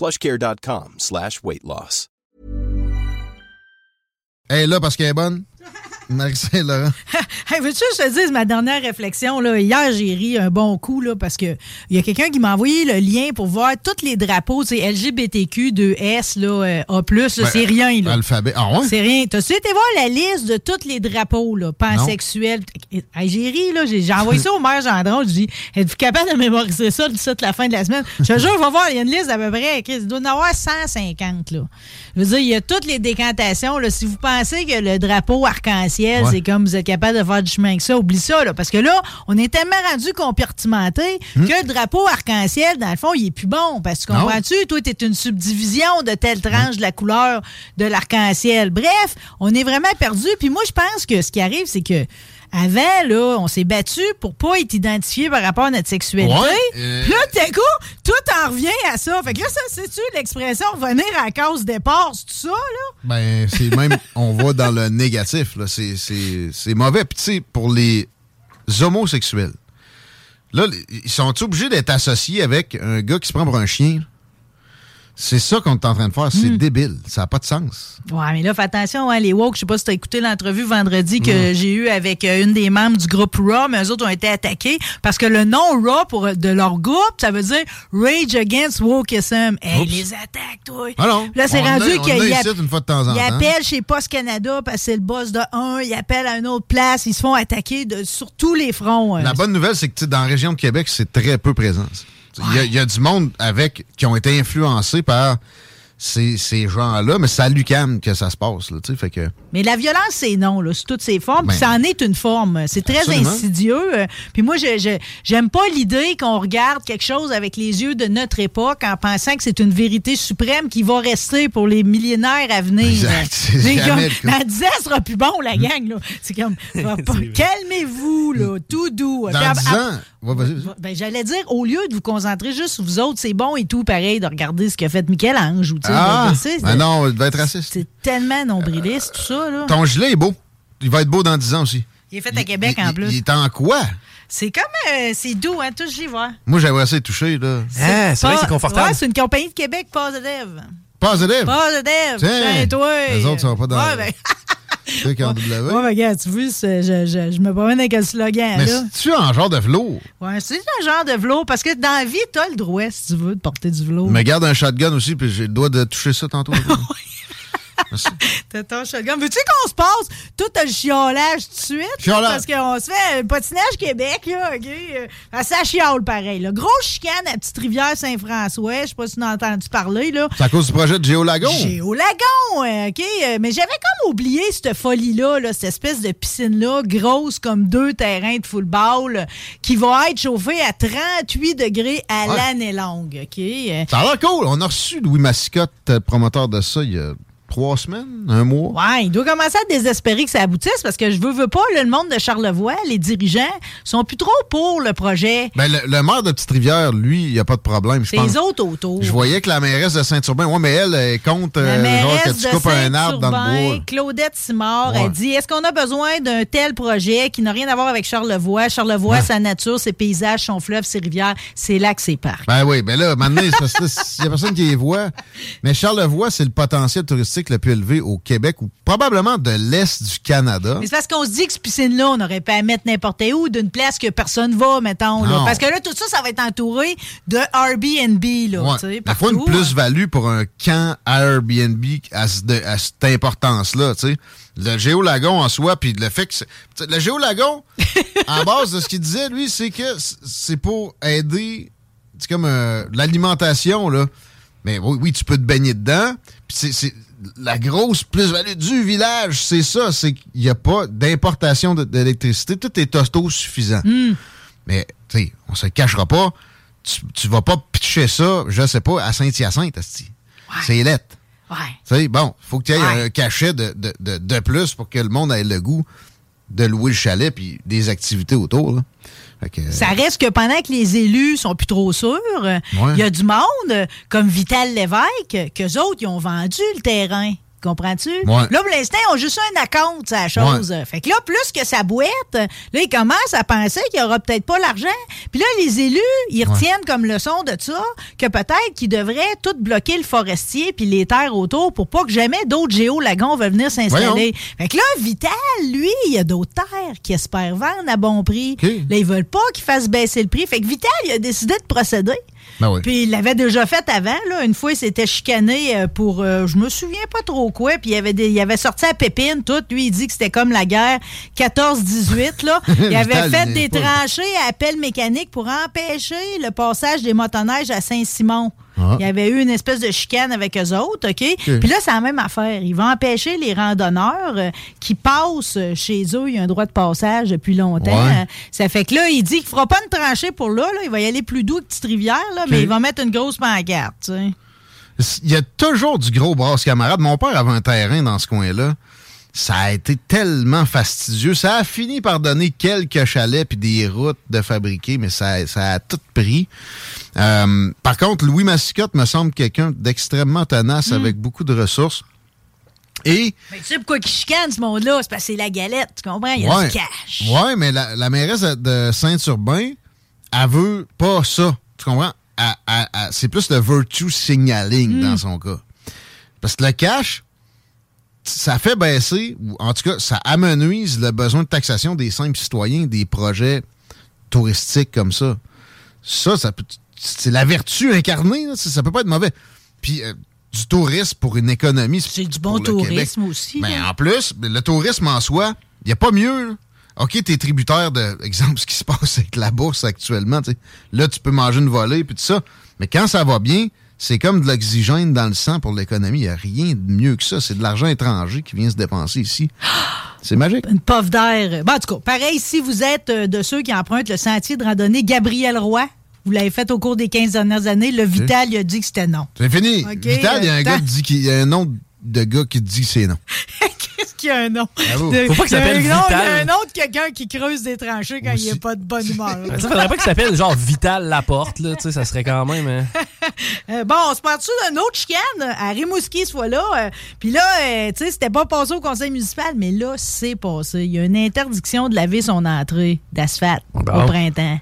plushcare.com slash weight loss. Est là parce qu'elle est bonne. Marie-Saint-Laurent. hey, veux-tu que je te dise ma dernière réflexion? Là? Hier, j'ai ri un bon coup là, parce que il y a quelqu'un qui m'a envoyé le lien pour voir tous les drapeaux LGBTQ de S, là, euh, A, là, c'est rien. Là. Alphabet. Ah ouais? C'est rien. T'as-tu été voir la liste de tous les drapeaux là, pansexuels? Hey, j'ai ri, là. J'ai envoyé ça au maire Gendron. J'ai dit Êtes-vous capable de mémoriser ça d'ici la fin de la semaine? Je te jure, va voir, il y a une liste à peu près. Il doit y en avoir 150. Là. Je veux dire, il y a toutes les décantations. Là. Si vous pensez que le drapeau arc-en-ciel, c'est comme vous êtes capable de faire du chemin que ça, oublie ça. Là, parce que là, on est tellement rendu compartimenté hmm. que le drapeau arc-en-ciel, dans le fond, il est plus bon. Parce que comprends-tu? Toi, tu es une subdivision de telle tranche de la couleur de l'arc-en-ciel. Bref, on est vraiment perdu. Puis moi, je pense que ce qui arrive, c'est que avant, là, on s'est battu pour pas être identifié par rapport à notre sexualité. Euh, puis là, d'un coup, tout en revient à ça. Fait que là, ça, c'est-tu l'expression revenir à cause départ, c'est tout ça, là? Ben, c'est même, on va dans le négatif, là. C'est mauvais. Puis, tu sais, pour les homosexuels, là, ils sont obligés d'être associés avec un gars qui se prend pour un chien? C'est ça qu'on est en train de faire. C'est hmm. débile. Ça n'a pas de sens. Ouais, mais là, fais attention, hein, les woke, je sais pas si tu as écouté l'entrevue vendredi que hmm. j'ai eue avec euh, une des membres du groupe Raw, mais eux autres ont été attaqués parce que le nom Raw pour, de leur groupe, ça veut dire Rage Against Wokeism. Hey, les attaques, toi. Ah non. Là, c'est rendu qu'il y a. une fois de temps en Ils appellent chez Post Canada parce que c'est le boss de un, ils appellent à une autre place, ils se font attaquer de, sur tous les fronts. La bonne nouvelle, c'est que dans la région de Québec, c'est très peu présent. Il y, a du monde avec qui ont été influencés par ces, gens-là, mais c'est à l'UCAM que ça se passe. Là, fait que... Mais la violence, c'est non, là, sous toutes ses formes. Ben, ça en est une forme. C'est très insidieux. Euh, puis moi, je j'aime pas l'idée qu'on regarde quelque chose avec les yeux de notre époque en pensant que c'est une vérité suprême qui va rester pour les millénaires à venir. Exact. La disait, sera plus bon, la gang. Là. C'est comme, calmez-vous, là, tout doux. Dans 10 ans, ben, J'allais dire, au lieu de vous concentrer juste sur vous autres, c'est bon et tout, pareil, de regarder ce qu'a fait Michel-Ange. Ah, ben non, il va être raciste. C'est tellement nombriliste, tout ça. Là. Ton gilet est beau. Il va être beau dans 10 ans aussi. Il est fait à Québec en plus. Il est en quoi? C'est comme. Euh, c'est doux, hein? Touche, j'y vois. Moi, j'aimerais ça toucher, là. Ah, c'est vrai, c'est confortable. Ouais, c'est une compagnie de Québec, Positive. Positive? Positive. Tiens, toi. Les autres sont pas dans. Ouais, ben. Qu'en W. Ouais, regarde, tu vois, je, je, je, me promène avec un slogan. Mais c'est-tu un genre de velours? Ouais, c'est un genre de velours parce que dans la vie, t'as le droit, si tu veux, de porter du velours. Mais garde un shotgun aussi, puis j'ai le droit de toucher ça tantôt. T'as ton shotgun. Veux-tu qu'on se passe tout le chiolage tout de suite? Parce qu'on se fait un patinage Québec, là, OK? Euh, ça chiole pareil. Là. Grosse chicane à Petite Rivière Saint-François. Je sais pas si tu as entendu parler, là. C'est à cause du projet de Géolagon. Géolagon, OK? Euh, mais j'avais comme oublié cette folie-là, là, cette espèce de piscine-là, grosse comme deux terrains de football, qui va être chauffée à 38 degrés à l'année longue, OK? Ça a l'air cool. On a reçu Louis Massicotte, promoteur de ça, il y a trois semaines, un mois? Ouais, il doit commencer à désespérer que ça aboutisse parce que je veux, veux pas, le monde de Charlevoix, les dirigeants, sont plus trop pour le projet. Ben, le, maire de Petite-Rivière, lui, il n'y a pas de problème. C'est les autres autour. Je voyais que la mairesse de Saint-Urbain, ouais, mais elle, elle compte euh, genre que tu coupes un arbre dans le bois. Claudette Simard, elle dit est-ce qu'on a besoin d'un tel projet qui n'a rien à voir avec Charlevoix? Charlevoix, sa nature, ses paysages, son fleuve, ses rivières, c'est là que c'est parc. Ben oui, ben là, maintenant, il n'y a personne qui les voit. Mais Charlevoix, c'est le potentiel touristique le plus élevé au Québec ou probablement de l'Est du Canada. Mais c'est parce qu'on se dit que cette piscine-là, on aurait pu la mettre n'importe où, d'une place que personne va, mettons. Là. Parce que là, tout ça, ça va être entouré de Airbnb. Là, ouais. Il faut une plus-value pour un camp Airbnb à, à cette importance-là. Le géolagon en soi, puis le fait que... Le géolagon, en base de ce qu'il disait, lui, c'est que c'est pour aider... C'est comme euh, l'alimentation, là. Mais oui, oui, tu peux te baigner dedans. Puis c'est la grosse plus-value du village, c'est ça, c'est qu'il n'y a pas d'importation d'électricité. Tout est auto-suffisant. Hmm. Mais, tu sais, on se cachera pas. Tu, tu vas pas pitcher ça, je sais pas, à Saint-Hyacinthe, C'est lettre. Ouais. Tu sais, bon, faut que tu aies un cachet de, de, de, plus pour que le monde ait le goût de louer le chalet puis des activités autour. Là. Ça reste que pendant que les élus sont plus trop sûrs, il y a du monde, comme Vital Lévesque, qu'eux autres, ils ont vendu le terrain. Comprends-tu? Là, pour l'instant, ils ont juste un account, la chose. Fait que là, plus que sa boîte, là, ils commencent à penser qu'il n'y aura peut-être pas l'argent. Puis là, les élus, ils retiennent comme leçon de ça que peut-être qu'ils devraient tout bloquer le forestier puis les terres autour pour pas que jamais d'autres géolagons veulent venir s'installer. Fait que là, Vital, lui, il y a d'autres terres qui espèrent vendre à bon prix. Là, ils veulent pas qu'il fasse baisser le prix. Fait que Vital, il a décidé de procéder. Ben puis il l'avait déjà fait avant. Là. Une fois, il s'était chicané euh, pour, euh, je me souviens pas trop quoi, puis il avait, il avait sorti à Pépine, tout. Lui, il dit que c'était comme la guerre 14-18. là. Il avait fait des tranchées à pelle mécanique pour empêcher le passage des motoneiges à Saint-Simon. Ah. Il y avait eu une espèce de chicane avec eux autres, OK? Puis là, c'est la même affaire. Ils vont empêcher les randonneurs euh, qui passent chez eux. Il y a un droit de passage depuis longtemps. Ça fait que là, il dit qu'il ne fera pas une tranchée pour là, Il va y aller plus doux que Petite Rivière, là, mais il va mettre une grosse pancarte, Il y a toujours du gros brasse camarade. Mon père avait un terrain dans ce coin-là ça a été tellement fastidieux. Ça a fini par donner quelques chalets puis des routes de fabriquer, mais ça, a tout pris. Euh, par contre, Louis Massicotte me semble quelqu'un d'extrêmement tenace hmm. avec beaucoup de ressources. Et. Mais tu sais pourquoi il chicane ce monde-là? C'est parce que c'est la galette, tu comprends? Il y a du cash. Oui, mais la, mairesse de Saint-Urbain, elle veut pas ça. Tu comprends? c'est plus le virtue signaling dans hmm. son cas. Parce que le cash, ça fait baisser, ou en tout cas, ça amenuise le besoin de taxation des simples citoyens des projets touristiques comme ça. Ça, ça c'est la vertu incarnée, ça, ça, peut pas être mauvais. Puis euh, du tourisme pour une économie. C'est du bon tourisme aussi. Mais en plus, le tourisme en soi, il n'y a pas mieux. OK, tu es tributaire de, exemple, ce qui se passe avec la bourse actuellement. Là, tu peux manger une volée, puis tout ça. Mais quand ça va bien, c'est comme de l'oxygène dans le sang pour l'économie. Il n'y a rien de mieux que ça. C'est de l'argent étranger qui vient se dépenser ici. C'est magique. Une puff d'air. en tout cas, pareil, si vous êtes euh, de ceux qui empruntent le sentier de randonnée Gabriel Roy, vous l'avez fait au cours des 15 dernières années, le Vital il a dit que c'était non. C'est fini. Vital, il y a un gars qui dit qu'il y a un nom de gars qui dit c'est non. Qu'il y a un nom? Faut pas qu'il s'appelle Vital. Il y a un nom de quelqu'un qui creuse des tranchées quand il n'y a pas de bonne humeur. ça faudrait pas qu'il s'appelle genre Vital Laporte, là. Tu sais, ça serait quand même. Hein. Euh, bon, on se parle dessus d'un autre chicane? À Rimouski ce fois-là. Euh, puis là, euh, tu sais, c'était pas passé au conseil municipal, mais là, c'est passé. Il y a une interdiction de laver son entrée d'asphalte au printemps.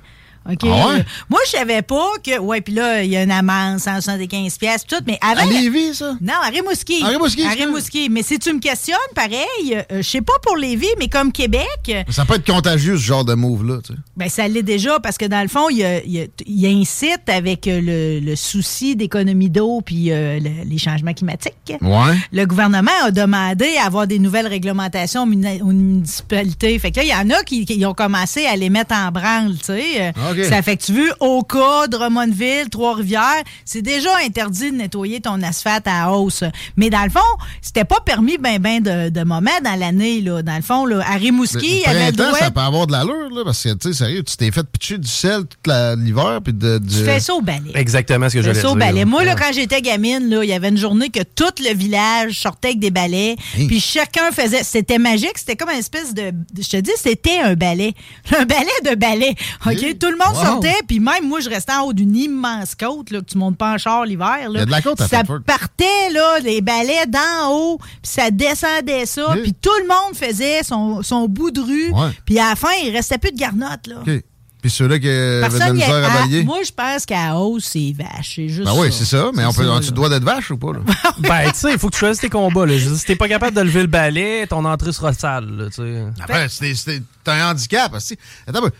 OK? Ah Moi, je savais pas que. Ouais, puis là, il y a une amende, 175 pièces tout, mais avant. À Lévis, ça? Non, à Rimouski. À Rimouski. À Rimouski. Mais si tu me questionnes, pareil, euh, je sais pas pour Lévis, mais comme Québec. Ça peut être contagieux, ce genre de move-là, tu sais. Ben, ça l'est déjà, parce que dans le fond, il y a, incite avec euh, le, souci d'économie d'eau puis euh, les changements climatiques. Ouais. Le gouvernement a demandé à avoir des nouvelles réglementations aux municipalités. Fait que là, il y en a qui, ont commencé à les mettre en branle, tu sais. Ça fait que tu veux, Oka, Drummondville, Trois-Rivières, c'est déjà interdit de nettoyer ton asphalte à hausse. Mais dans le fond, c'était pas permis ben ben de, de moments dans l'année, là. Dans le fond, là, à Rimouski, il y avait le ça peut avoir de l'allure, là, parce que, tu sais, sérieux, tu t'es fait pitcher du sel tout l'hiver, puis de, Tu fais ça au balai. Exactement ce que j'allais dire. ça au balai. Moi, là, quand j'étais gamine, là, il y avait une journée que tout le village sortait avec des balais, puis chacun faisait... C'était magique, c'était comme une espèce de... Je te dis, c'était un balai. Un balai de balai, OK? Tout le monde sortait, puis même moi, je restais en haut d'une immense côte, là, que tu montes pas en char l'hiver. Il y a de la côte à Ça partait, là, les balais d'en haut, puis ça descendait ça, puis tout le monde faisait son, son bout de rue, puis à la fin, il restait plus de garnottes, là. Puis ceux-là qui avaient de misère à balayer. Moi, je pense qu'à hausse, c'est vache. C'est juste Ben oui, c'est ça. Mais on peut, ça, on-tu là. doit d'être vache ou pas? Là? Ben, tu sais, il faut que tu choisisses tes combats. Là. Je veux dire, si t'es pas capable de lever le balai, ton entrée sera sale. Là, tu sais. Après, c'est- un handicap. aussi. Attends, un peu.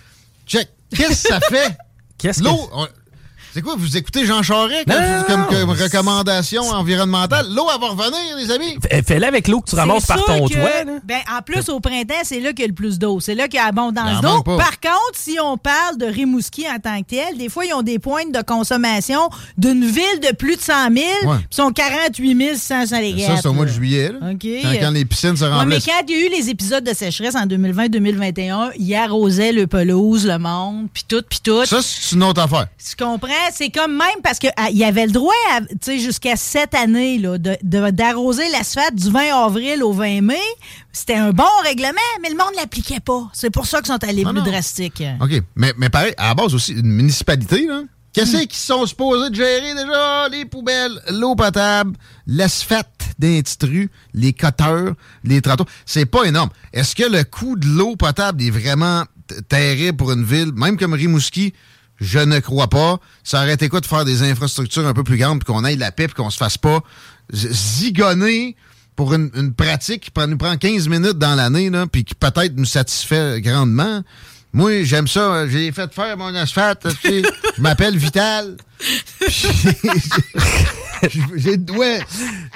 check. Qu'est-ce que ça fait? Qu'est-ce que- L'eau. on- C'est quoi, vous écoutez Jean Charest comme, Non, comme- non. comme recommandation environnementale? L'eau, elle va revenir, les amis. Fais- Fais-le avec l'eau que tu ramasses par ton que- toit. Là. Ben, en plus, au printemps, c'est là qu'il y a le plus d'eau. C'est là qu'il y a abondance d'eau. Par contre, si on parle de Rimouski en tant que tel, des fois, ils ont des pointes de consommation d'une ville de plus de 100 000, Ouais. puis ils sont 48 100 les Ça, c'est au mois de juillet. là. OK. Quand, quand les piscines se Ouais, mais remplissent. quand il y a eu les épisodes de sécheresse en 2020-2021, ils arrosaient le pelouse, le monde, puis tout, puis tout. Ça, c'est une autre affaire. Tu comprends? C'est comme même parce qu'il y avait le droit, tu sais, jusqu'à cette année, là, de- de- d'arroser l'asphalte du 20 avril au 20 mai. C'était un bon règlement, mais le monde ne l'appliquait pas. C'est pour ça qu'ils sont allés Ah plus non. drastiques. OK. Mais, mais pareil, à la base aussi, une municipalité, là. Qu'est-ce qu'ils sont supposés de gérer déjà? Les poubelles, l'eau potable, l'asphalte d'un petit rue, les cutters, les trottoirs. C'est pas énorme. Est-ce que le coût de l'eau potable est vraiment terrible pour une ville, même comme Rimouski? Je ne crois pas. Ça aurait été quoi de faire des infrastructures un peu plus grandes, qu'on aille la paix, puis qu'on se fasse pas zigonner pour une, une pratique qui prend- nous prend 15 minutes dans l'année, puis qui peut-être nous satisfait grandement? Moi, j'aime ça. J'ai fait faire mon asphalte. tu sais. Je m'appelle Vital. J'ai- le doigt.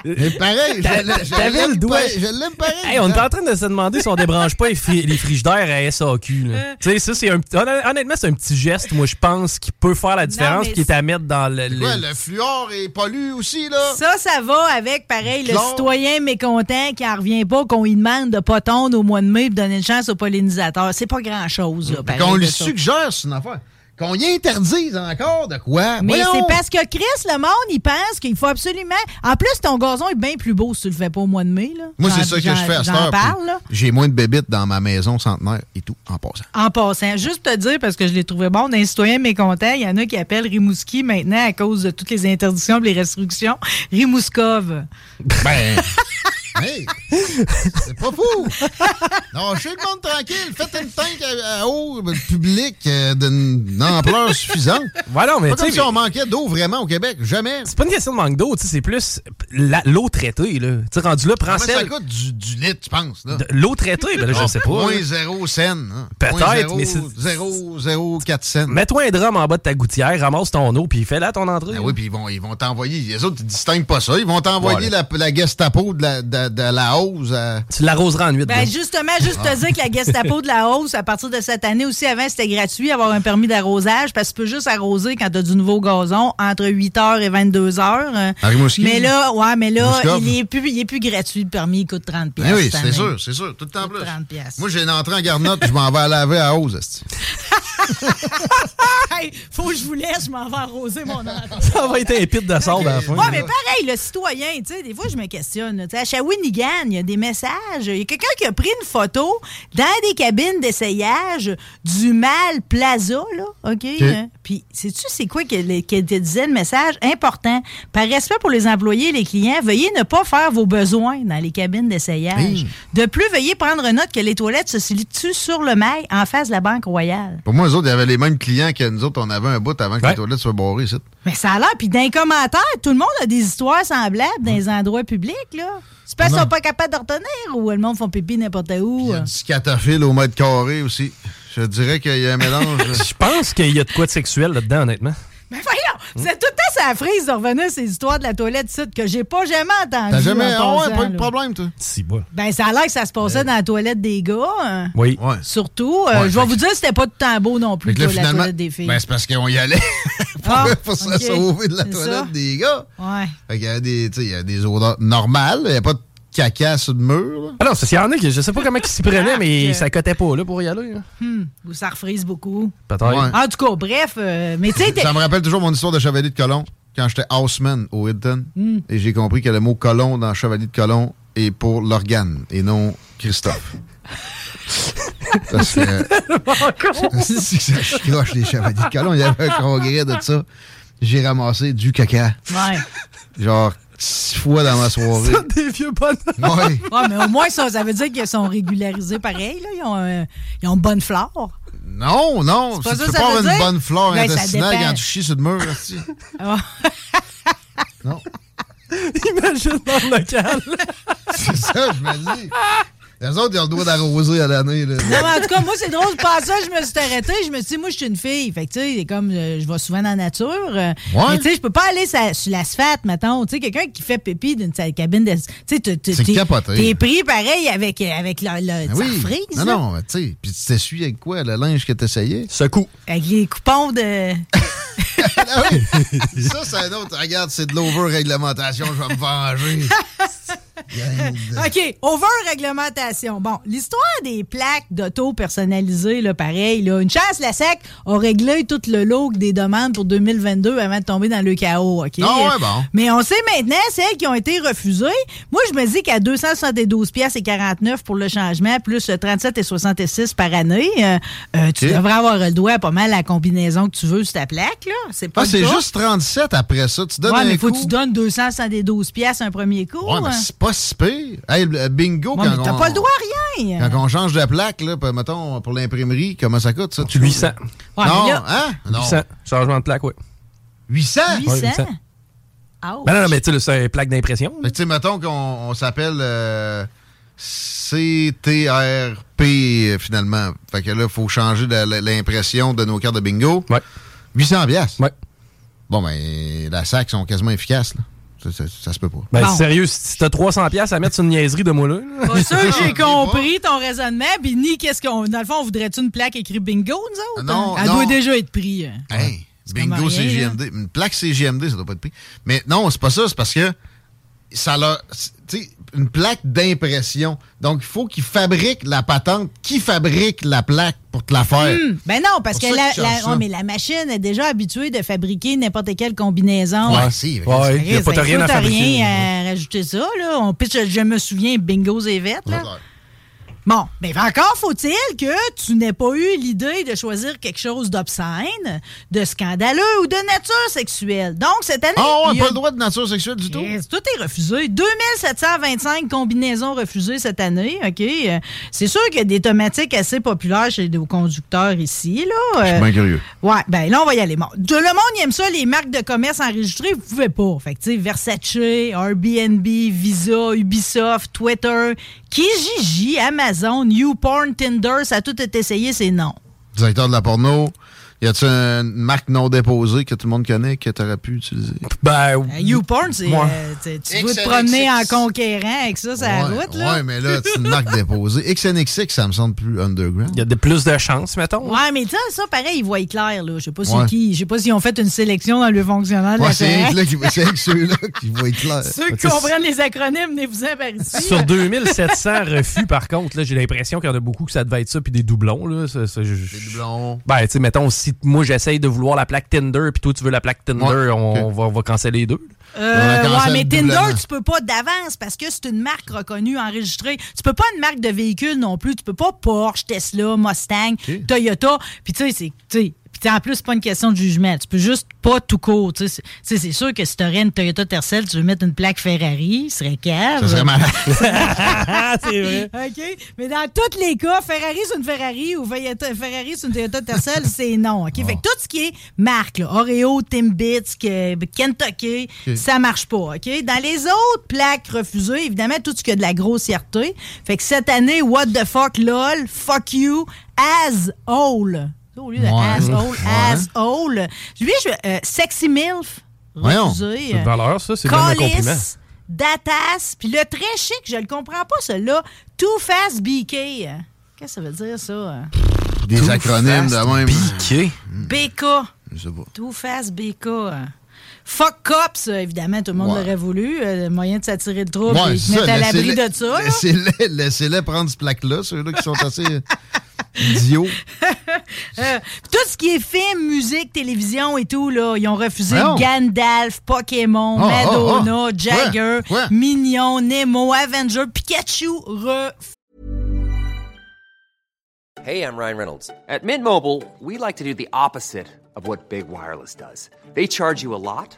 Mais pareil, l'aime le doigt. pareil, Je l'aime pareil. Hey, on est en train de se demander si on débranche pas les, fri- les frigidaires à SAQ. là. Tu sais, ça, c'est un Honnêtement, c'est un petit geste, moi, je pense, qui peut faire la différence, qui est à mettre dans le. le- Ouais, le fluor est pollu aussi, là? Ça, ça va avec, pareil, le citoyen mécontent qui en revient pas, qu'on lui demande de pas tondre au mois de mai pour donner une chance aux pollinisateurs. C'est pas grand-chose, qu'on lui suggère, c'est une affaire. Qu'on y interdise encore de quoi? Mais c'est parce que Chris, le monde, il pense qu'il faut absolument. En plus, ton gazon est bien plus beau si tu le fais pas au mois de mai. Là. Moi, c'est ça que je fais à cette heure. J'ai moins de bébites dans ma maison centenaire et tout, en passant. En passant, juste te dire, parce que je l'ai trouvé bon, d'un citoyen mécontent, il y en a qui appellent Rimouski maintenant à cause de toutes les interdictions et les restrictions. Rimouskov. Ben. hey! C'est pas fou! Non, chez le monde tranquille. Faites une tank à, à eau publique euh, d'une ampleur suffisante. Voilà, mais tu sais, si on manquait d'eau vraiment au Québec. Jamais. c'est pas une question de manque d'eau, tu sais, c'est plus la- l'eau traitée, là. Tu sais, rendu là, prends Combien ça celle. coûte du, du litre, tu penses? Là? de- L'eau traitée, ben là, je sais pas. Moins là. zéro cent. hein. Peut-être, Moins zéro- mais c'est- zéro, zéro, quatre cents. Mets-toi un drum en bas de ta gouttière, ramasse ton eau, puis fais-la ton entrée. Ah là. oui, puis ils vont ils vont t'envoyer. Les autres, ils distinguent pas ça. Ils vont t'envoyer la, la Gestapo de la, de, de la hausse. à- Tu l'arroseras en nuit. Ben, justement, juste te dire que la Gestapo de la hausse, à partir de cette année aussi, avant, c'était gratuit, avoir un permis d'arrosage, parce que tu peux juste arroser quand tu as du nouveau gazon entre 8h et 22h. À Rimouski? Mais là, ouais, mais là, il est, plus, il est plus gratuit, le permis, il coûte 30 Ben oui, c'est sûr, c'est sûr. Tout le temps plus. 30 piastres. Moi, j'ai une entrée en garnotte, je m'en vais à laver à hausse. Hey, faut que je vous laisse, je m'en vais arroser mon entrée. Ça va être un pit de sable à la fin. Ouais, mais pareil, le citoyen, tu sais, des fois, je me questionne. là. Tu sais, à Shawinigan, il y a des messages. Il y a quelqu'un qui a pris une photo dans des cabines d'essayage du Mal Plaza, là, OK? hein? Puis, sais-tu, c'est quoi que, le- que te disait le message? Important. Par respect pour les employés et les clients, veuillez ne pas faire vos besoins dans les cabines d'essayage. De plus, veuillez prendre note que les toilettes se situent sur le mail en face de la Banque Royale. Pour moi, eux autres, il y avait les mêmes clients que nous autres. On avait un bout avant que Ouais. les toilettes soient barrées. ici. Mais ça a l'air. Puis dans les commentaires, tout le monde a des histoires semblables dans les endroits publics, là. C'est parce qu'ils Non. sont pas capables de retenir ou le monde font pipi n'importe où. Il y a du scatophiles au mètre carré aussi. Je dirais qu'il y a un mélange. Je pense qu'il y a de quoi de sexuel là-dedans, honnêtement. Mais voyons, vous êtes tout le temps sur la frise de revenir ces histoires de la toilette site que j'ai pas jamais entendues. T'as jamais. Ah ouais, pas eu de problème, toi. Si, bon. Ben, ça a l'air que ça se passait dans la toilette des gars. hein. Oui. Ouais. Surtout. Euh, Ouais, je vais fait vous dire, c'était pas tout le temps beau non plus, Fait que là, là, la finalement, toilette des filles. ben, c'est parce qu'on y allait Ah, pour se sauver de la toilette ça. des gars. Ouais. Fait qu'il y a des, tu sais, il y a des odeurs normales. Il n'y a pas de caca sur le mur. là. Ah non, qu'il y en a qui, je sais pas comment ils s'y prenaient, mais ça cotait pas là, pour y aller. là. Hmm, Ou ça refrise beaucoup. Peut-être. Ouais. En tout cas, bref. euh, mais tu sais, t'es- Ça me rappelle toujours mon histoire de Chevalier de Colomb quand j'étais houseman au Hilton. Hmm. Et j'ai compris que le mot colon dans Chevalier de Colomb est pour l'organe et non Christophe. Parce que. si ça chicoche les Chevaliers de Colomb, il y avait un congrès de ça. J'ai ramassé du caca. Ouais. Genre six fois dans ma soirée. Des vieux bonhommes. Ouais. Ouais, mais au moins, ça, ça veut dire qu'ils sont régularisés pareil. Là. Ils, ont, euh, ils ont une bonne flore. Non, non. C'est pas ça ça une dire? bonne flore Ben, ça intestinale quand tu chies sur le mur. Ah. non. Imagine dans le local. C'est ça, je me dis. Les autres, ils ont le droit d'arroser à l'année. là. Non, mais en tout cas, moi, c'est drôle. Je pensais, je me suis arrêtée. Je me suis dit, moi, je suis une fille. Fait que, tu sais, comme, euh, je vais souvent dans la nature. euh, Ouais. Mais, tu sais, je peux pas aller sa- sur l'asphalte, mettons. Tu sais, quelqu'un qui fait pipi d'une sa cabine de. Tu sais, tu- t'es- pris pareil avec, euh, avec le. le Ben ça oui. frise, non, là. non, mais tu sais. Puis tu t'essuies avec quoi? Le linge que t'essayais? Secoue. Avec les coupons de. Ah oui! ça, c'est un autre. Regarde, c'est de l'over-réglementation. Je vais me venger. OK, over-réglementation. Bon, l'histoire des plaques d'auto personnalisées, là, pareil, là, une chance, la SEC a réglé tout le lot des demandes pour 2022 avant de tomber dans le chaos, OK? Ah ouais, bon. Mais on sait maintenant, celles qui ont été refusées, moi, je me dis qu'à 272 pièces et 49 pour le changement, plus euh, 37 et 66 par année, euh, euh, tu devrais avoir le droit à pas mal la combinaison que tu veux sur ta plaque, là. C'est pas Ah, c'est juste 37 après ça. Tu donnes Ouais, un mais faut coup. que tu donnes 272 pièces un premier coup. Ouais, mais hein. c'est pas si pire. Hey, bingo, Ouais, quand, mais t'as on, pas le droit à rien. quand on change de plaque, là, mettons, pour l'imprimerie, comment ça coûte, ça? Tu 800. Ouais, non, là- hein? Non. 800. Changement de plaque, oui. 800? 800? Ouais, 800. Ouch. Ben non, non, mais tu sais, c'est une plaque d'impression. Tu sais, mettons qu'on on s'appelle euh, CTRP, euh, finalement. Fait que là, il faut changer l'impression de nos cartes de bingo. Ouais. 800 piastres. Ouais. Bon, ben, la SAC sont quasiment efficaces, là. Ça, ça- ça se peut pas. Ben, Bon. sérieux, si t'as 300$ piastres à mettre sur une niaiserie de moi là. là. Pas sûr que j'ai compris ton raisonnement. Puis ni qu'est-ce qu'on. Dans le fond, on voudrait-tu une plaque écrite bingo, nous autres? Non, hein? Elle non. doit déjà être prise. Hey, C'est bingo CGMD. Une plaque CGMD, ça doit pas être pris. Mais non, c'est pas ça, c'est parce que ça l'a. Tu sais, une plaque d'impression. Donc, il faut qu'ils fabriquent la patente. Qui fabrique la plaque pour te la faire? Hmm, Ben non, parce que la, la- ouais, mais la machine est déjà habituée de fabriquer n'importe quelle combinaison. Ouais, si. Ouais, il n'y a pas rien à fabriquer. rien à rajouter ça, là. On pitch, je me souviens, bingos et là. Bon, mais encore faut-il que tu n'aies pas eu l'idée de choisir quelque chose d'obscène, de scandaleux ou de nature sexuelle. Donc, cette année. Ah, ouais, il y a- pas le droit de nature sexuelle du tout? Tout est refusé. 2725 combinaisons refusées cette année. OK? Euh, C'est sûr qu'il y a des thématiques assez populaires chez nos conducteurs ici. Là. Euh, bien curieux. Ouais, ben là, on va y aller. Bon, tout le monde il aime ça, les marques de commerce enregistrées, vous pouvez pas. Fait que, tu sais, Versace, Airbnb, Visa, Ubisoft, Twitter, Kijiji, Amazon, YouPorn, Tinder, ça a tout été essayé, c'est non. Directeur de la porno. Y a-tu une marque non déposée que tout le monde connaît que t'aurais pu utiliser? Ben, Euh, YouPorn, c'est. Euh, tu- veux te promener en conquérant avec ça, la ouais, route, là? Ouais, mais là, c'est une marque déposée. XNXX, ça me semble plus underground. il y a de plus de chances, mettons. Ouais, mais ça, ça, pareil, ils voient clair, là. Je sais pas Ouais. qui. Je sais pas s'ils ont fait une sélection dans le fonctionnaire de Ouais, la c'est ceux-là qui voient clair. Ceux qui comprennent les acronymes, venez-vous-en par ici. Sur 2700 refus, par contre, là, j'ai l'impression qu'il y en a beaucoup que ça devait être ça, puis des doublons. Là, Ça- ça- Les doublons. Ben, tu sais, mettons, si moi j'essaye de vouloir la plaque Tinder, puis toi tu veux la plaque Tinder, Ouais, on, va, on va canceller les deux. Euh, ouais, mais doublement. Tinder, tu peux pas d'avance parce que c'est une marque reconnue, enregistrée. Tu peux pas une marque de véhicule non plus. Tu peux pas Porsche, Tesla, Mustang, Toyota. Puis tu sais, c'est. Puis en plus, c'est pas une question de jugement. Tu peux juste pas tout court. Tu sais, c'est- sûr que si tu aurais une Toyota Tercel, tu veux mettre une plaque Ferrari, ce serait cave. Ça serait malade. C'est vrai. OK? Mais dans tous les cas, Ferrari, c'est une Ferrari ou Ferrari, c'est une Toyota Tercel, c'est non. OK? Fait que tout ce qui est marque, là, Oreo, Timbits, Kentucky, ça marche pas. OK? Dans les autres plaques refusées, évidemment, tout ce qui a de la grossièreté. Fait que cette année, what the fuck, lol, fuck you, asshole. Au lieu de Ouais. asshole, Ouais. asshole. Lui, je, euh, sexy MILF, Voyons. C'est de valeur, ça, c'est même un compliment. Callis, Datas, puis le très chic, je le comprends pas, celui-là, Too Fast BK. Qu'est-ce que ça veut dire, ça? Des acronymes de même. Piqué. BK. Je sais pas. Too Fast BK. Fuck Cops, évidemment, tout le monde Ouais. l'aurait voulu. euh, moyen de s'attirer le trouble Ouais, et de c'est mettre à l'abri de ça. laissez-les prendre ce plaque-là, ceux-là qui sont assez idiots. Euh, tout ce qui est film, musique, télévision et tout, là, ils ont refusé Voyons. Gandalf, Pokémon, Ah, Madonna, ah, ah. Jagger, Quoi? Quoi? Mignon, Nemo, Avenger, Pikachu, refusé. Hey, I'm Ryan Reynolds. At Mint Mobile, we like to do the opposite of what Big Wireless does. They charge you a lot,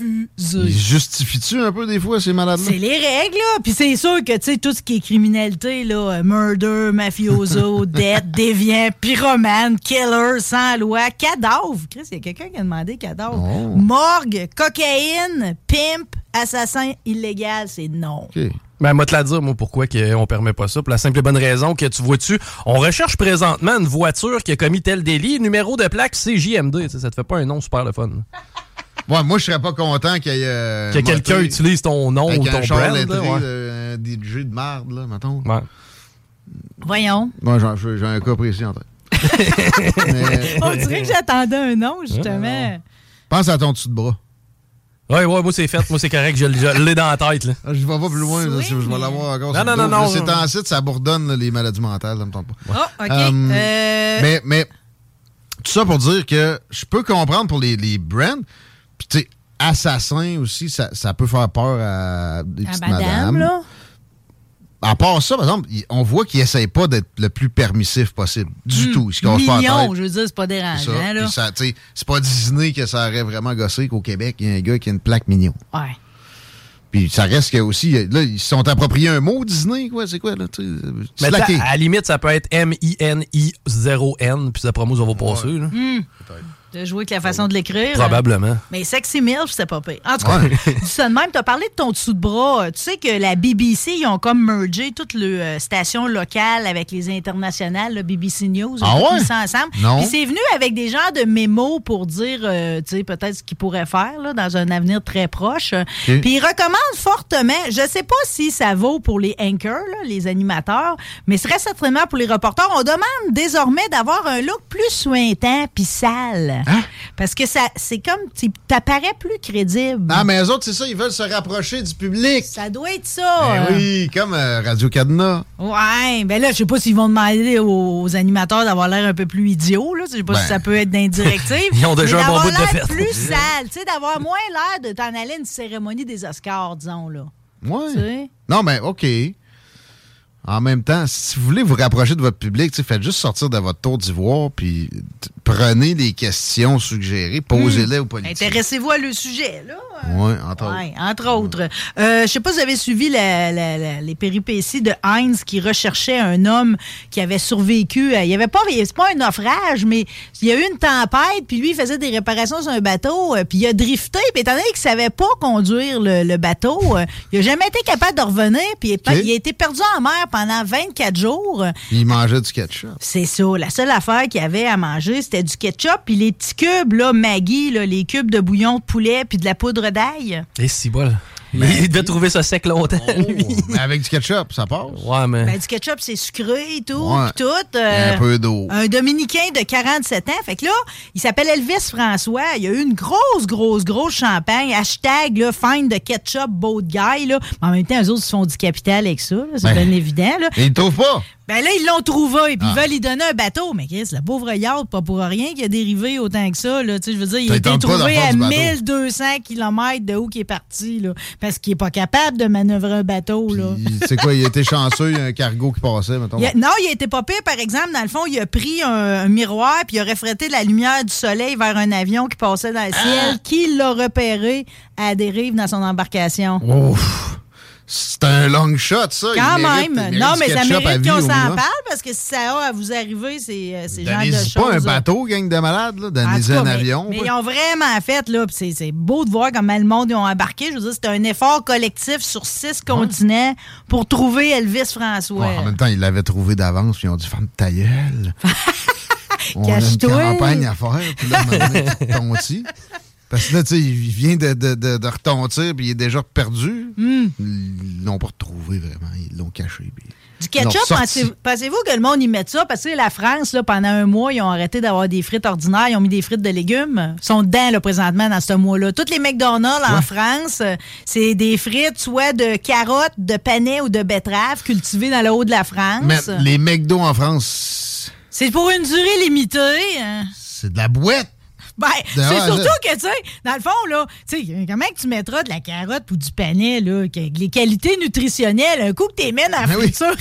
Ils justifient-tu un peu des fois ces malades-là? C'est les règles, là. Puis c'est sûr que, tu sais, tout ce qui est criminalité, là, euh, murder, mafioso, dette, déviant, pyromane, killer, sans loi, cadavre. Chris, il y a quelqu'un qui a demandé cadavre. Morgue, cocaïne, pimp, assassin illégal, c'est non. OK. Ben, moi, te la dire, moi, pourquoi que on permet pas ça? Pour la simple et bonne raison que tu vois-tu, on recherche présentement une voiture qui a commis tel délit, numéro de plaque CJMD. Tu sais, Ça te fait pas un nom super le fun. Ouais, moi, je serais pas content qu'il y ait. euh, que quelqu'un utilise ton nom ou ton brand. lettré, là, ouais. de- un DJ de marde, là, mettons. Ouais. Voyons. Moi, j'ai un cas précis en tête. Mais, On dirait que j'attendais un nom, justement. pense à ton dessous de bras. Ouais, ouais, moi, c'est fait. Moi, c'est correct. Je, je l'ai dans la tête, là. Ah, Je vais pas plus loin, là, je vais l'avoir encore. Non, non, non, non, C'est en site, ça bourdonne là, les maladies mentales, ça me tente pas. Oh, OK. Euh, Euh, Mais, mais tout ça pour dire que je peux comprendre pour les, les brands. Puis, tu sais, assassin aussi, ça, ça peut faire peur à des à petites madame, madames. là? À part ça, par exemple, on voit qu'ils n'essayent pas d'être le plus permissif possible. Du tout. Cassent pas la Mignon, je veux dire, c'est pas dérangeant, c'est pas Disney que ça aurait vraiment gossé qu'au Québec, il y a un gars qui a une plaque mignon. Ouais. Puis ça reste que aussi, là, ils se sont appropriés un mot Disney, quoi, c'est quoi, là, Mais à la limite, ça peut être M-I-N-I-0-N, puis ça promo, ça va passer, là. De jouer avec la façon de l'écrire. Probablement. Mais Sexy Milf, c'était pas pire. En tout cas, dis ça de même, t'as parlé de ton dessous de bras. Tu sais que la BBC, ils ont comme mergé toutes les euh, stations locales avec les internationales, le BBC News. Ah Ils ont ouais? mis ça ensemble. Non. Puis c'est venu avec des genres de mémos pour dire, euh, tu sais, peut-être ce qu'ils pourraient faire là, dans un avenir très proche. Puis ils recommandent fortement, je sais pas si ça vaut pour les anchors, là, les animateurs, mais ce serait certainement pour les reporters. On demande désormais d'avoir un look plus suintant puis sale. Parce que ça, c'est comme, tu t'apparais plus crédible. Ah, mais eux autres, c'est ça, ils veulent se rapprocher du public. Ça doit être ça. Ben oui, comme euh, Radio Cadena. Ouais, ben là, je sais pas s'ils vont demander aux, aux animateurs d'avoir l'air un peu plus idiot, là. Je sais pas Ben. si ça peut être d'indirective. Ils ont déjà un bon bout de fête. plus sale, tu sais, d'avoir moins l'air de t'en aller à une cérémonie des Oscars, disons, là. Ouais. Non, mais OK. En même temps, si vous voulez vous rapprocher de votre public, faites juste sortir de votre tour d'ivoire, puis prenez des questions suggérées, posez-les aux politiciens. Intéressez-vous à le sujet, là. Oui, entre autres. Ouais, entre autres. Euh, je sais pas si vous avez suivi la- la- la- les péripéties de Heinz qui recherchait un homme qui avait survécu. à- Il y avait pas, c'est pas un naufrage, mais il y a eu une tempête, puis lui, il faisait des réparations sur un bateau, euh, puis il a drifté, puis étant donné qu'il savait pas conduire le, le bateau, euh, il a jamais été capable de revenir, puis il il a été perdu en mer pendant 24 jours. Puis ils mangeaient du ketchup. C'est ça. La seule affaire qu'il avait à manger, c'était du ketchup, puis les petits cubes, là, Maggie, là, les cubes de bouillon de poulet, puis de la poudre d'ail. Et si bol. Il devait trouver ça sec longtemps, lui. Mais avec du ketchup, ça passe. Ouais, mais. Ben, du ketchup, c'est sucré et tout, Ouais. puis tout. Euh, un peu d'eau. un Dominicain de 47 ans. Fait que là, il s'appelle Elvis François. Il y a eu une grosse, grosse, grosse champagne. Hashtag, là, find the ketchup boat guy, là. Mais en même temps, eux autres, ils se font du capital avec ça. C'est Ben. bien évident, là. Ils le trouvent pas. Ben là, ils l'ont trouvé, puis ils Ah. veulent lui donner un bateau. Mais Chris, le pauvre yacht, pas pour rien qu'il a dérivé autant que ça, là. Tu sais, je veux dire, il a été trouvé à du bateau? 1200 km de où qu'il est parti, là. Parce qu'il est pas capable de manœuvrer un bateau, là. Puis, C'est quoi, il était chanceux, il y a un cargo qui passait, mettons. Il a- non, il a été pas pire, par exemple. Dans le fond, il a pris un, un miroir puis il a reflété la lumière du soleil vers un avion qui passait dans le Ah! ciel, qui l'a repéré à la dérive dans son embarcation. Ouf. C'est un long shot, ça. Il Quand mérite- même. il Non, mais ça mérite qu'on s'en parle parce que si ça a à vous arriver, c'est euh, ces genres de choses. pas un bateau, gang de malades, là. Donnez-y un mais- avion. Mais ils ont vraiment fait, là, c'est beau de voir comment le monde ils ont embarqué. Je veux dire, c'était un effort collectif sur six continents pour trouver Elvis François. Ouais, en même temps, ils l'avaient trouvé d'avance, puis ils ont dit, femme ta gueule. on a une campagne à faire. Puis là, à Parce que là, tu sais, il vient de, de, de, de retontir, puis il est déjà perdu. Hmm. Ils l'ont pas retrouvé vraiment. Ils l'ont caché. puis- Du ketchup, pensez- pensez-vous que le monde y mette ça? Parce que la France, là, pendant un mois, ils ont arrêté d'avoir des frites ordinaires. Ils ont mis des frites de légumes. Ils sont dedans, là, présentement, dans ce mois-là. Toutes les McDonald's en France, euh, c'est des frites soit de carottes, de panais ou de betteraves cultivées dans le haut de la France. Mais les McDo en France, C'est pour une durée limitée. hein. c'est de la boîte. Ben, A c'est à surtout que, tu sais, dans le fond, là, tu sais, comment que tu mettras de la carotte ou du panais, là, que les qualités nutritionnelles, un coup que tu mets dans la Ben oui. friture,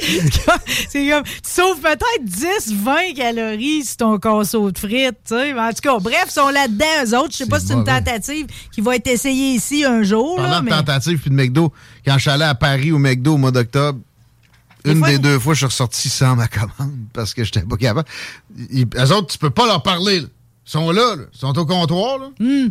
c'est comme, tu sauves peut-être 10, 20 calories sur ton casseau de frites, tu sais. En tout cas, bref, ils sont là-dedans, eux autres. Je sais pas si c'est une tentative qui va être essayée ici un jour, là, mais... de tentative puis de McDo, quand je suis allé à Paris au McDo au mois d'octobre, Des une fois, des il- deux fois, je suis ressorti sans ma commande parce que j'étais pas capable. Ils, eux autres, tu peux pas leur parler. là. Ils sont là, là. Ils sont au comptoir. Là. Hmm.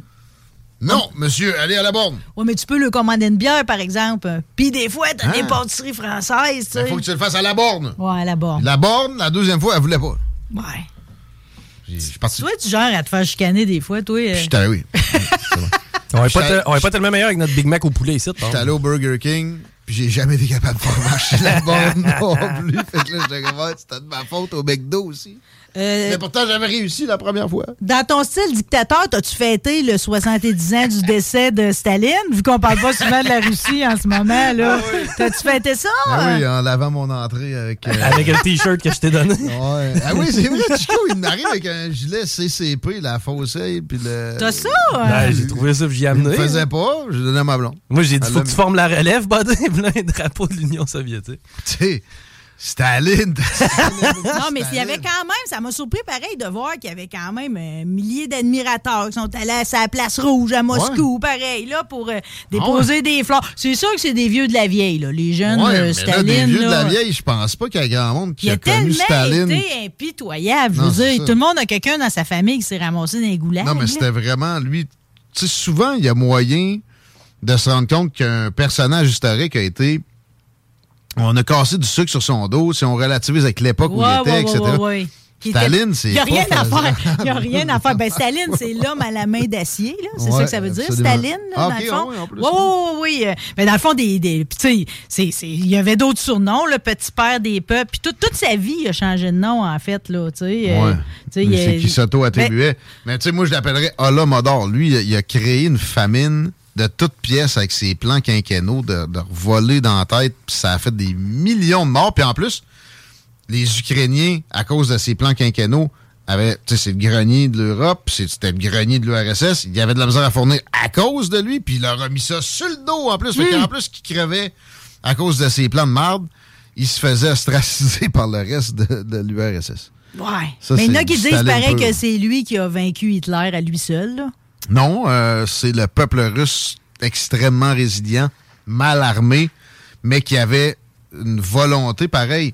Non, monsieur, allez à la borne. Ouais, mais tu peux le commander une bière, par exemple. Puis des fois, t'as Ah. des pâtisseries françaises, tu Il faut que tu le fasses à la borne. Ouais, là-bas. La borne, la deuxième fois, elle voulait pas. Ouais. J'ai- Je suis parti. Toi, tu genre à te faire chicaner des fois, toi. euh? Allé, oui. On est pas, te- pas tellement meilleur avec notre Big Mac au poulet ici. J'étais contre. allé au Burger King, puis j'ai jamais été capable de faire marcher la borne non plus. Fait que là, j'étais comme, Ah, c'était de ma faute au McDo aussi. Euh, Mais pourtant, j'avais réussi la première fois. Dans ton style dictateur, t'as-tu fêté le 70 ans du décès de Staline? Vu qu'on parle pas souvent de la Russie en ce moment, là. T'as-tu fêté ça? Ah oui, en lavant mon entrée avec. euh, Avec le t-shirt que je t'ai donné. Ouais. Ah oui, c'est vrai, Chico, il m'arrive avec un gilet CCP, la fausse-aile, puis le. T'as ça? Ben, j'ai trouvé ça, puis j'y ai amené. faisait pas, je donnais à ma blonde. Moi, j'ai dit, Elle faut que tu formes la relève, buddy. Là, un drapeau de l'Union soviétique. Tu sais, Staline. Non, mais il y avait quand même, ça m'a surpris pareil de voir qu'il y avait quand même un millier d'admirateurs qui sont allés à sa place rouge à Moscou, pareil, là, pour euh, déposer des fleurs. C'est sûr que c'est des vieux de la vieille, là, les jeunes Ouais, euh, mais là, Staline. des vieux de la vieille, je pense pas qu'il y a grand monde qui Il a a connu tellement Staline. été impitoyable. Je Non, veux c'est dire, ça. tout le monde a quelqu'un dans sa famille qui s'est ramassé dans les goulags. Non, mais c'était vraiment lui. Tu sais, souvent, il y a moyen de se rendre compte qu'un personnage historique a été. On a cassé du sucre sur son dos si on relativise avec l'époque où il était, ouais, etc. ouais, Staline, c'est Il n'y a rien à faire. Il n'y a rien à faire. Ben, Staline, c'est l'homme à la main d'acier, là. C'est ça que ça veut dire. Staline, là, Ah, dans le fond. Oui, oui, oui. Mais dans le fond, des. des tu sais, il y avait d'autres surnoms, le petit père des peuples. Puis toute- toute sa vie, il a changé de nom, en fait, là. Tu sais. Ouais. tu sais, Mais il- c'est qui s'auto-attribuait. Mais tu sais, moi, je l'appellerais Holodomor. Lui, il a, il a créé une famine de toutes pièces avec ses plans quinquennaux de, de voler dans la tête. Puis ça a fait des millions de morts. Puis en plus, les Ukrainiens, à cause de ces plans quinquennaux, avaient, tu sais, c'est le grenier de l'Europe, c'était le grenier de l'URSS. Il y avait de la misère à fournir à cause de lui, puis il leur a mis ça sur le dos en plus. Fait Hmm. plus qu'il crevait à cause de ses plans de marde, il se faisait ostraciser par le reste de, de l'URSS. Ouais. Ça, Mais il y en a c'est qui disent pareil que c'est lui qui a vaincu Hitler à lui seul, là. Non, euh, c'est le peuple russe extrêmement résilient, mal armé, mais qui avait une volonté pareille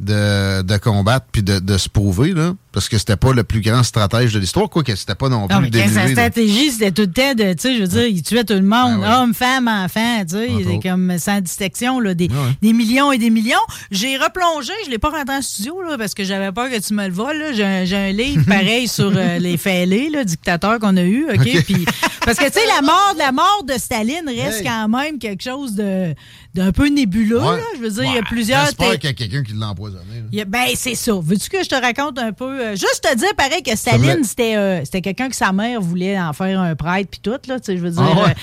de, de combattre puis de, de se prouver, là, parce que c'était pas le plus grand stratège de l'histoire, quoique c'était pas non plus Non, mais que sa stratégie, c'était tout le temps de, tu sais, je veux dire, il tuait tout le monde, Ah ouais. hommes, femmes, enfants, tu sais, c'est autres. comme sans distinction, là, des, ouais. des millions et des millions. J'ai replongé, je l'ai pas rentré en studio, là, parce que j'avais peur que tu me le voles, là. J'ai un, livre pareil sur euh, les fêlés, là, dictateurs qu'on a eu, OK? Puis, parce que, tu sais, la mort, la mort de Staline reste Hey. quand même quelque chose de, d'un peu nébuleux, Ouais. là. Je veux dire, il y a plusieurs... J'espère qu'il y a quelqu'un qui l'a empoisonné. il a- ben, c'est ça. Veux-tu que je te raconte un peu? Euh, juste te dire, pareil, que Staline, c'était euh, c'était quelqu'un que sa mère voulait en faire un prêtre, puis tout, là, tu sais, je veux dire. Ah ouais?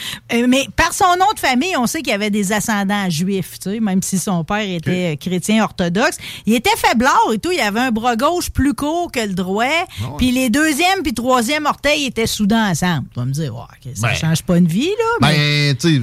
euh, mais par son nom de famille, on sait qu'il y avait des ascendants juifs, tu sais, même si son père était chrétien orthodoxe. Il était faiblard et tout. Il avait un bras gauche plus court que le droit. Ah Puis les deuxième puis troisième orteils étaient soudés ensemble. Tu vas me dire, ouais, ça Ben. change pas une vie, là. mais- Ben, tu sais,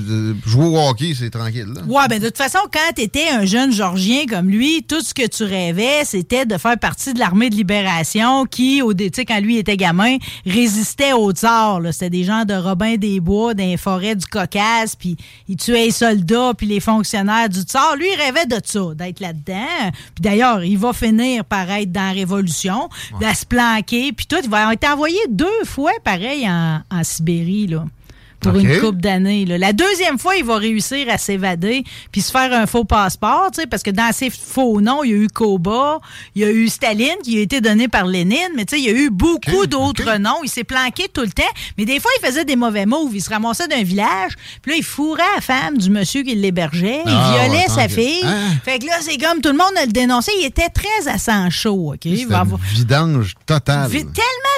jouer au hockey, c'est tranquille. Là. Ouais, ben de toute façon, quand tu étais un jeune Georgien comme lui, tout ce que tu rêvais, c'était de faire partie de l'armée de libération qui, au quand lui était gamin, résistait au tsar. là. C'était des gens de Robin des Bois, dans les forêts du Caucase, puis ils tuaient les soldats, puis les fonctionnaires du tsar. Lui, il rêvait de ça, d'être là-dedans. Puis d'ailleurs, il va finir par être dans la Révolution, à se planquer, puis tout. Il va être envoyé deux fois, pareil, en, en Sibérie, là pour une couple d'années. La deuxième fois, il va réussir à s'évader puis se faire un faux passeport, tu sais, parce que dans ses faux noms, il y a eu Koba, il y a eu Staline qui a été donné par Lénine, mais tu sais, il y a eu beaucoup d'autres noms. Il s'est planqué tout le temps, mais des fois, il faisait des mauvais moves. Il se ramassait d'un village, puis là, il fourrait la femme du monsieur qui l'hébergeait, il Ah, violait ouais, sa fille. Hein? Fait que là, c'est comme tout le monde le dénonçait. Il était très à sang chaud, OK? Avoir- vidange total. Vi-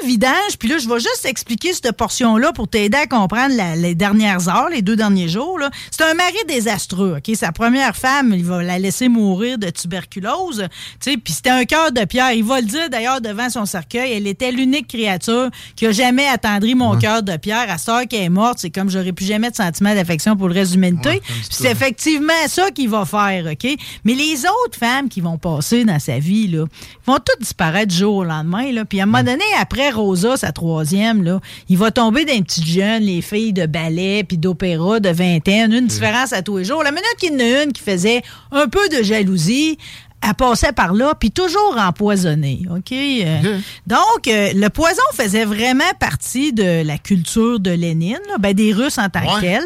vidange. Puis là, je vais juste expliquer cette portion-là pour t'aider à comprendre la- les dernières heures, les deux derniers jours. C'est un mari désastreux. ok? Sa première femme, il va la laisser mourir de tuberculose. Tu sais, Puis c'était un cœur de pierre. Il va le dire d'ailleurs devant son cercueil. Elle était l'unique créature qui a jamais attendri mon cœur de pierre. À sœur qui est morte, c'est comme j'aurais plus jamais de sentiment d'affection pour le reste de l'humanité. Puis c'est effectivement ça qu'il va faire. ok? Mais les autres femmes qui vont passer dans sa vie, là, vont toutes disparaître du jour au lendemain. Là. Puis à un moment donné, après Rosa, sa troisième, là, il va tomber d'un petit jeune, les filles de ballet puis d'opéra de vingtaine, une différence à tous les jours. La minute qu'il y en a une qui faisait un peu de jalousie, elle passait par là, puis toujours empoisonnée. OK? Euh, Donc, euh, le poison faisait vraiment partie de la culture de Lénine, là, ben, des Russes en tant que Ouais. tels.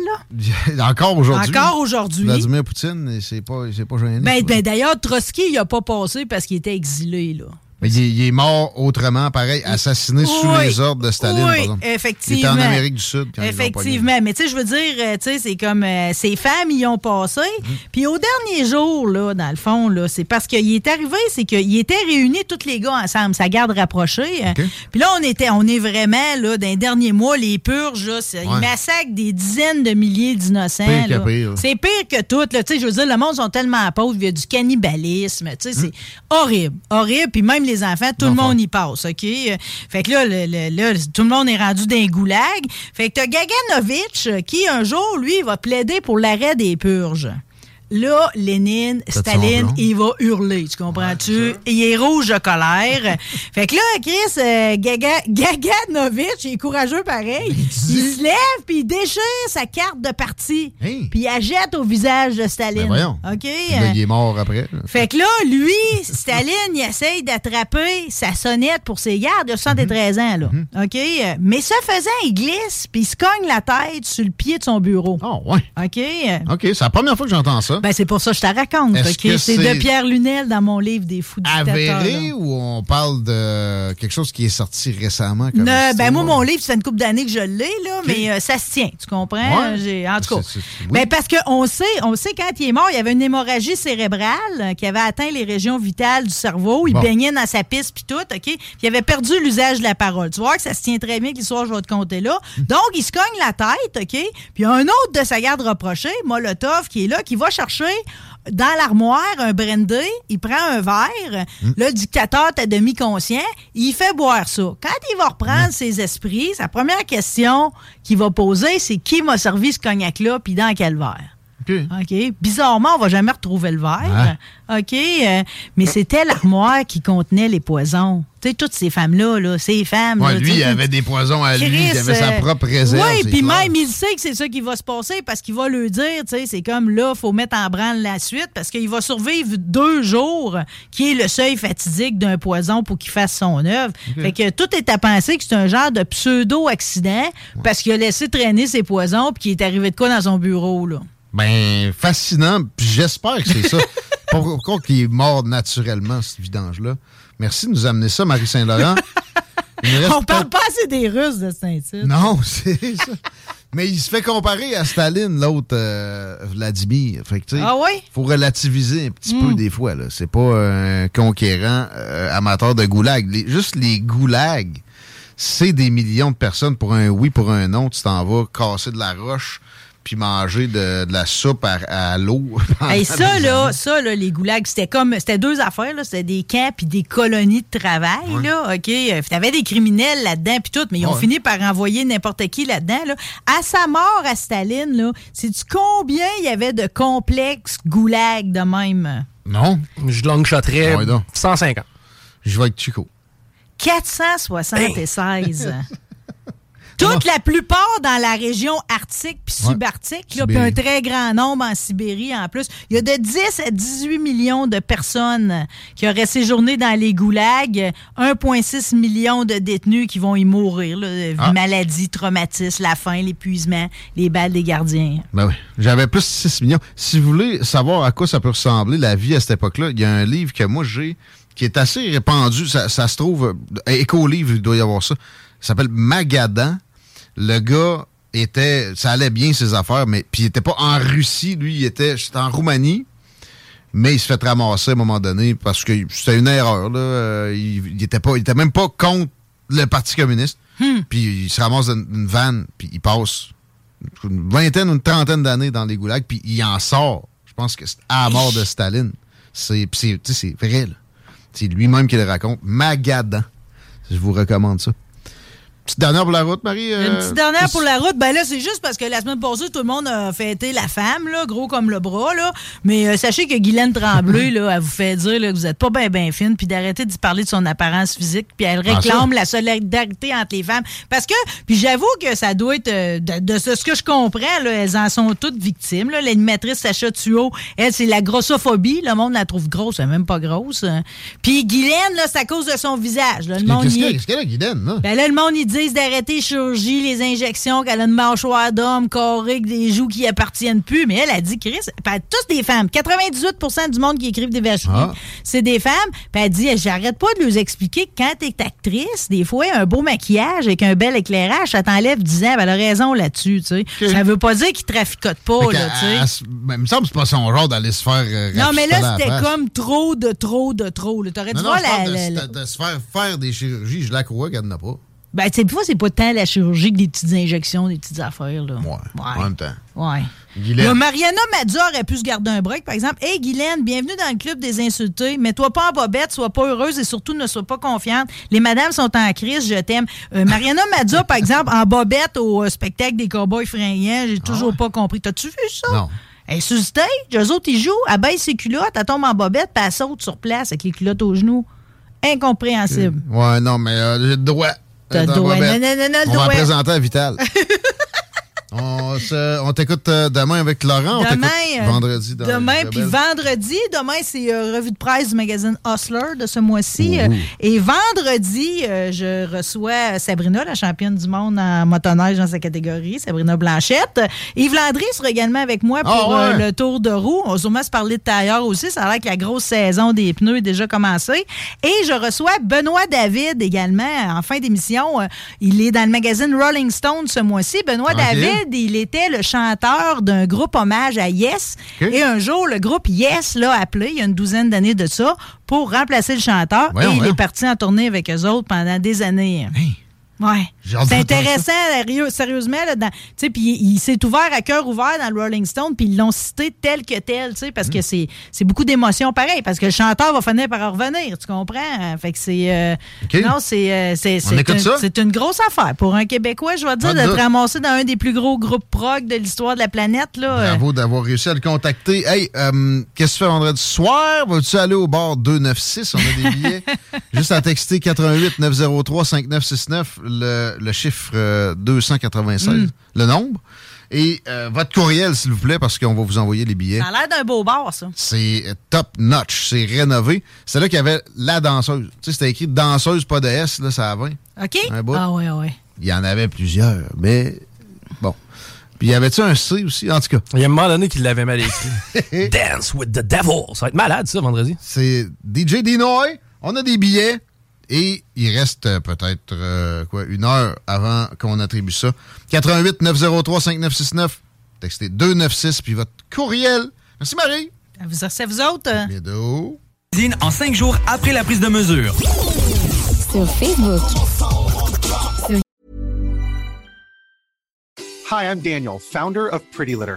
là. Encore aujourd'hui. Encore aujourd'hui. Vladimir Poutine, c'est pas, pas gêné. Ben, ben, D'ailleurs, Trotsky, il n'a pas passé parce qu'il était exilé. Là. Mais il, est- il est mort autrement, pareil, assassiné sous les ordres de Staline, Oui, par exemple. Il était effectivement. en Amérique du Sud quand ils Effectivement. Mais tu sais, je veux dire, euh, tu sais, c'est comme euh, ces femmes y ont passé. Mhm. Puis au dernier jour, là, dans le fond, là, c'est parce qu'il est arrivé, c'est qu'ils étaient réunis tous les gars ensemble, sa garde rapprochée. euh. OK. Puis là, on était, on est vraiment, là, dans les derniers mois, les purges, là, ils massacrent des dizaines de milliers d'innocents. Pire pire. C'est pire que tout, là. Tu sais, je veux dire, le monde sont tellement pauvres, il y a du cannibalisme. Tu sais, c'est horrible. Horrible. Puis même les enfants, tout le monde y passe, OK? Fait que là, le- le- là, tout le monde est rendu d'un goulag. Fait que t'as Gaganovitch euh, qui, un jour, lui, va plaider pour l'arrêt des purges. Là, Lénine, Staline, il va hurler, tu comprends-tu? il est rouge de colère. fait que là, Chris euh, Gaga, il est courageux pareil. Il se lève puis il déchire sa carte de parti. Hey. Puis il la jette au visage de Staline. Ben voyons. OK? Là, il est mort après. là. Fait que là, lui, Staline, il essaye d'attraper sa sonnette pour ses gardes. Il a 73 ans, là. OK? Euh, Mais ce faisant, il glisse, puis il se cogne la tête sur le pied de son bureau. Oh, ouais. OK? Euh, OK, c'est la première fois que j'entends ça. Ben, c'est pour ça que je te raconte. Est-ce OK? que C'est c'est de Pierre Lunel dans mon livre des fous dictateurs. Avéré ou on parle de quelque chose qui est sorti récemment? Comme Ne- ben moi, mon livre, c'est une couple d'années que je l'ai, là, mais euh, ça se tient, tu comprends? Ouais. J'ai- En tout cas. C'est- c'est- oui. Ben, parce qu'on sait, on sait quand il est mort, il y avait une hémorragie cérébrale euh, qui avait atteint les régions vitales du cerveau. Il Bon. baignait dans sa piste puis tout, OK? Puis il avait perdu l'usage de la parole. Tu vois que ça se tient très bien que l'histoire, je vais te compter là. Donc, il se cogne la tête, OK? Puis il y a un autre de sa garde rapprochée, Molotov, qui est là, qui va chercher dans l'armoire un brandy, il prend un verre, le dictateur est à demi conscient, il fait boire ça. Quand il va reprendre ses esprits, sa première question qu'il va poser, c'est qui m'a servi ce cognac-là, puis dans quel verre? OK. OK. Bizarrement, on va jamais retrouver le verre. OK. euh, mais c'était l'armoire qui contenait les poisons. Tu sais, toutes ces femmes-là, là, ces femmes. Ouais, là, lui, il avait des poisons à lui, il avait sa euh, propre réserve. Oui, puis même, il sait que c'est ça qui va se passer parce qu'il va le dire, tu sais, c'est comme là, faut mettre en branle la suite parce qu'il va survivre deux jours, qui est le seuil fatidique d'un poison pour qu'il fasse son œuvre. Fait que tout est à penser que c'est un genre de pseudo-accident parce qu'il a laissé traîner ses poisons puis qu'il est arrivé de quoi dans son bureau, là? Ben, fascinant. Puis j'espère que c'est ça. Pourquoi qu'il est mort naturellement, ce vidange-là? Merci de nous amener ça, Marie Saint-Laurent. Il nous reste On parle pas assez des Russes de Saint-Tite. Non, c'est ça. Mais il se fait comparer à Staline, l'autre euh, Vladimir. Fait que, Ah oui? faut relativiser un petit Mm. peu des fois. là. C'est pas un conquérant euh, amateur de goulag. Les- juste les goulags, c'est des millions de personnes pour un oui, pour un non. Tu t'en vas casser de la roche puis manger de, de la soupe à, à l'eau. Hey, ça, là, ça, là, les goulags, c'était comme, c'était deux affaires, là. C'était des camps puis des colonies de travail, là. OK. Euh, T'avais des criminels là-dedans puis tout, mais ils ont Ouais. fini par envoyer n'importe qui là-dedans, là. À sa mort, à Staline, là, sais-tu combien il y avait de complexes goulags de même? Non, Je longshotterais ouais, donc. 150. je vais avec Chico. 476. Toute la plupart dans la région arctique puis subarctique, puis un très grand nombre en Sibérie en plus. Il y a de 10 à 18 millions de personnes qui auraient séjourné dans les goulags, 1,6 million de détenus qui vont y mourir. Là, Ah. Maladie, traumatisme, la faim, l'épuisement, les balles des gardiens. Ben oui. J'avais plus de 6 millions. Si vous voulez savoir à quoi ça peut ressembler, la vie à cette époque-là, il y a un livre que moi j'ai qui est assez répandu. Ça, ça se trouve. euh, Éco-livre, il doit y avoir ça. Ça s'appelle Magadan. Le gars était. Ça allait bien ses affaires, mais. Puis il était pas en Russie, lui, il était. J'étais en Roumanie. Mais il se fait ramasser à un moment donné parce que c'était une erreur. Là. Euh, Il, il était pas, il était même pas contre le Parti communiste. Puis il se ramasse dans une vanne, puis il passe une vingtaine ou une trentaine d'années dans les goulags, puis il en sort. Je pense que c'est à la mort de Staline. C'est puis c'est- tu sais, c'est vrai, là. C'est lui-même qui le raconte. Magadan. Je vous recommande ça. Petite dernière pour la route, Marie. euh, Une petite dernière pour la route, ben là, c'est juste parce que la semaine passée, tout le monde a fêté la femme, là, gros comme le bras, là. Mais euh, sachez que Guylaine Tremblay, là, elle vous fait dire là, que vous n'êtes pas bien ben fine, puis d'arrêter d'y parler de son apparence physique, puis elle Ah, réclame la solidarité entre les femmes. Parce que, puis j'avoue que ça doit être, euh, de, de ce que je comprends, là, elles en sont toutes victimes. L'animatrice Sacha Thuot, elle, c'est la grossophobie. Le monde la trouve grosse, elle est même pas grosse. hein. Puis Guylaine, là, c'est à cause de son visage. là. Le monde Qu'est-ce y a, Guylaine, là? ben là, le monde, ils disent d'arrêter les chirurgies, les injections, qu'elle a une mâchoire d'homme, carré, que des joues qui appartiennent plus. Mais elle a dit, Chris, ben, tous des femmes. 98% du monde qui écrivent des vaches Ah. c'est des femmes. Puis elle dit, j'arrête pas de leur expliquer que quand t'es actrice, des fois, un beau maquillage avec un bel éclairage, ça t'enlève 10 ans. Ben, elle a raison là-dessus, tu sais. Ça veut pas dire qu'ils traficotent pas, là, tu sais. il me semble que c'est pas son genre d'aller se faire. euh, Non, mais là, c'était comme trop de trop de trop. T'aurais dû Non, voir la, de, la- la- de- de se faire faire des chirurgies. Je la crois qu'elle n'en a pas. Ben, tu sais, des fois, c'est pas tant la chirurgie que des petites injections, des petites affaires, là. Ouais. En même temps. Ouais. Là, Mariana Mazza aurait pu se garder un break, par exemple. Hey, Guylaine, bienvenue dans le club des insultés. Mets-toi pas en bobette, sois pas heureuse et surtout ne sois pas confiante. Les madames sont en crise, je t'aime. Euh, Mariana Mazza, par exemple, en bobette au euh, spectacle des cowboys fringants, j'ai toujours pas compris. T'as-tu vu ça? Ah Non. Elle est sur stage, eux autres, ils jouent, elle baisse ses culottes, elle tombe en bobette, puis elle saute sur place avec les culottes aux genoux. Incompréhensible. Ouais, non, mais euh, j'ai le droit. On va présenter à Vital. on t'écoute euh, demain avec Laurent. Demain, euh, vendredi. Dans demain, puis vendredi, demain, c'est euh, revue de presse du magazine Hustler de ce mois-ci. Euh, Et vendredi, euh, je reçois Sabrina, la championne du monde en motoneige dans sa catégorie, Sabrina Blanchette. Yves Landry sera également avec moi pour Ah ouais? euh, le tour de roue. On va sûrement se parler de tailleur aussi. Ça a l'air que la grosse saison des pneus est déjà commencée. Et je reçois Benoît David également en fin d'émission. Il est dans le magazine Rolling Stone ce mois-ci. Benoît. David, il était le chanteur d'un groupe hommage à Yes. Et un jour, le groupe Yes l'a appelé, il y a une douzaine d'années de ça, pour remplacer le chanteur. Voyons, et il voyons. est parti en tournée avec eux autres pendant des années. Hey, Ouais. C'est intéressant, sérieusement. Puis il, il s'est ouvert à cœur ouvert dans le Rolling Stone, puis ils l'ont cité tel que tel, parce que c'est c'est beaucoup d'émotions pareil, parce que le chanteur va finir par en revenir, tu comprends? Fait que c'est... euh, OK. Non, c'est euh, c'est- un- une grosse affaire. Pour un Québécois, je vais dire, d'être ramassé dans un des plus gros groupes prog de l'histoire de la planète. Là, euh, Bravo d'avoir réussi à le contacter. Hey, euh, qu'est-ce que tu fais vendredi soir? Vas-tu aller au bar 296? On a des billets. Juste à texter 88 903 5969, le, le chiffre euh, 296, Mm. le nombre. Et euh, votre courriel, s'il vous plaît, parce qu'on va vous envoyer les billets. Ça a l'air d'un beau bar, ça. C'est euh, top notch, c'est rénové. C'est là qu'il y avait la danseuse. Tu sais, c'était écrit danseuse, pas de S, là, ça a 20. OK? Un bout. Ah ouais, ouais. Il y en avait plusieurs, mais bon. Puis y avait-tu un C aussi? En tout cas, Il y a un moment donné qu'il l'avait mal écrit. Dance with the devil. Ça va être malade, ça, vendredi. c'est DJ Dinoy. On a des billets et il reste euh, peut-être euh, quoi une heure avant qu'on attribue ça. 88 903 5969. Textez 296 puis votre courriel. Merci Marie. Vous- C'est vous autres? Cuisine en cinq jours après la prise de mesure. Sur Facebook. Hi, I'm Daniel, founder of Pretty Litter.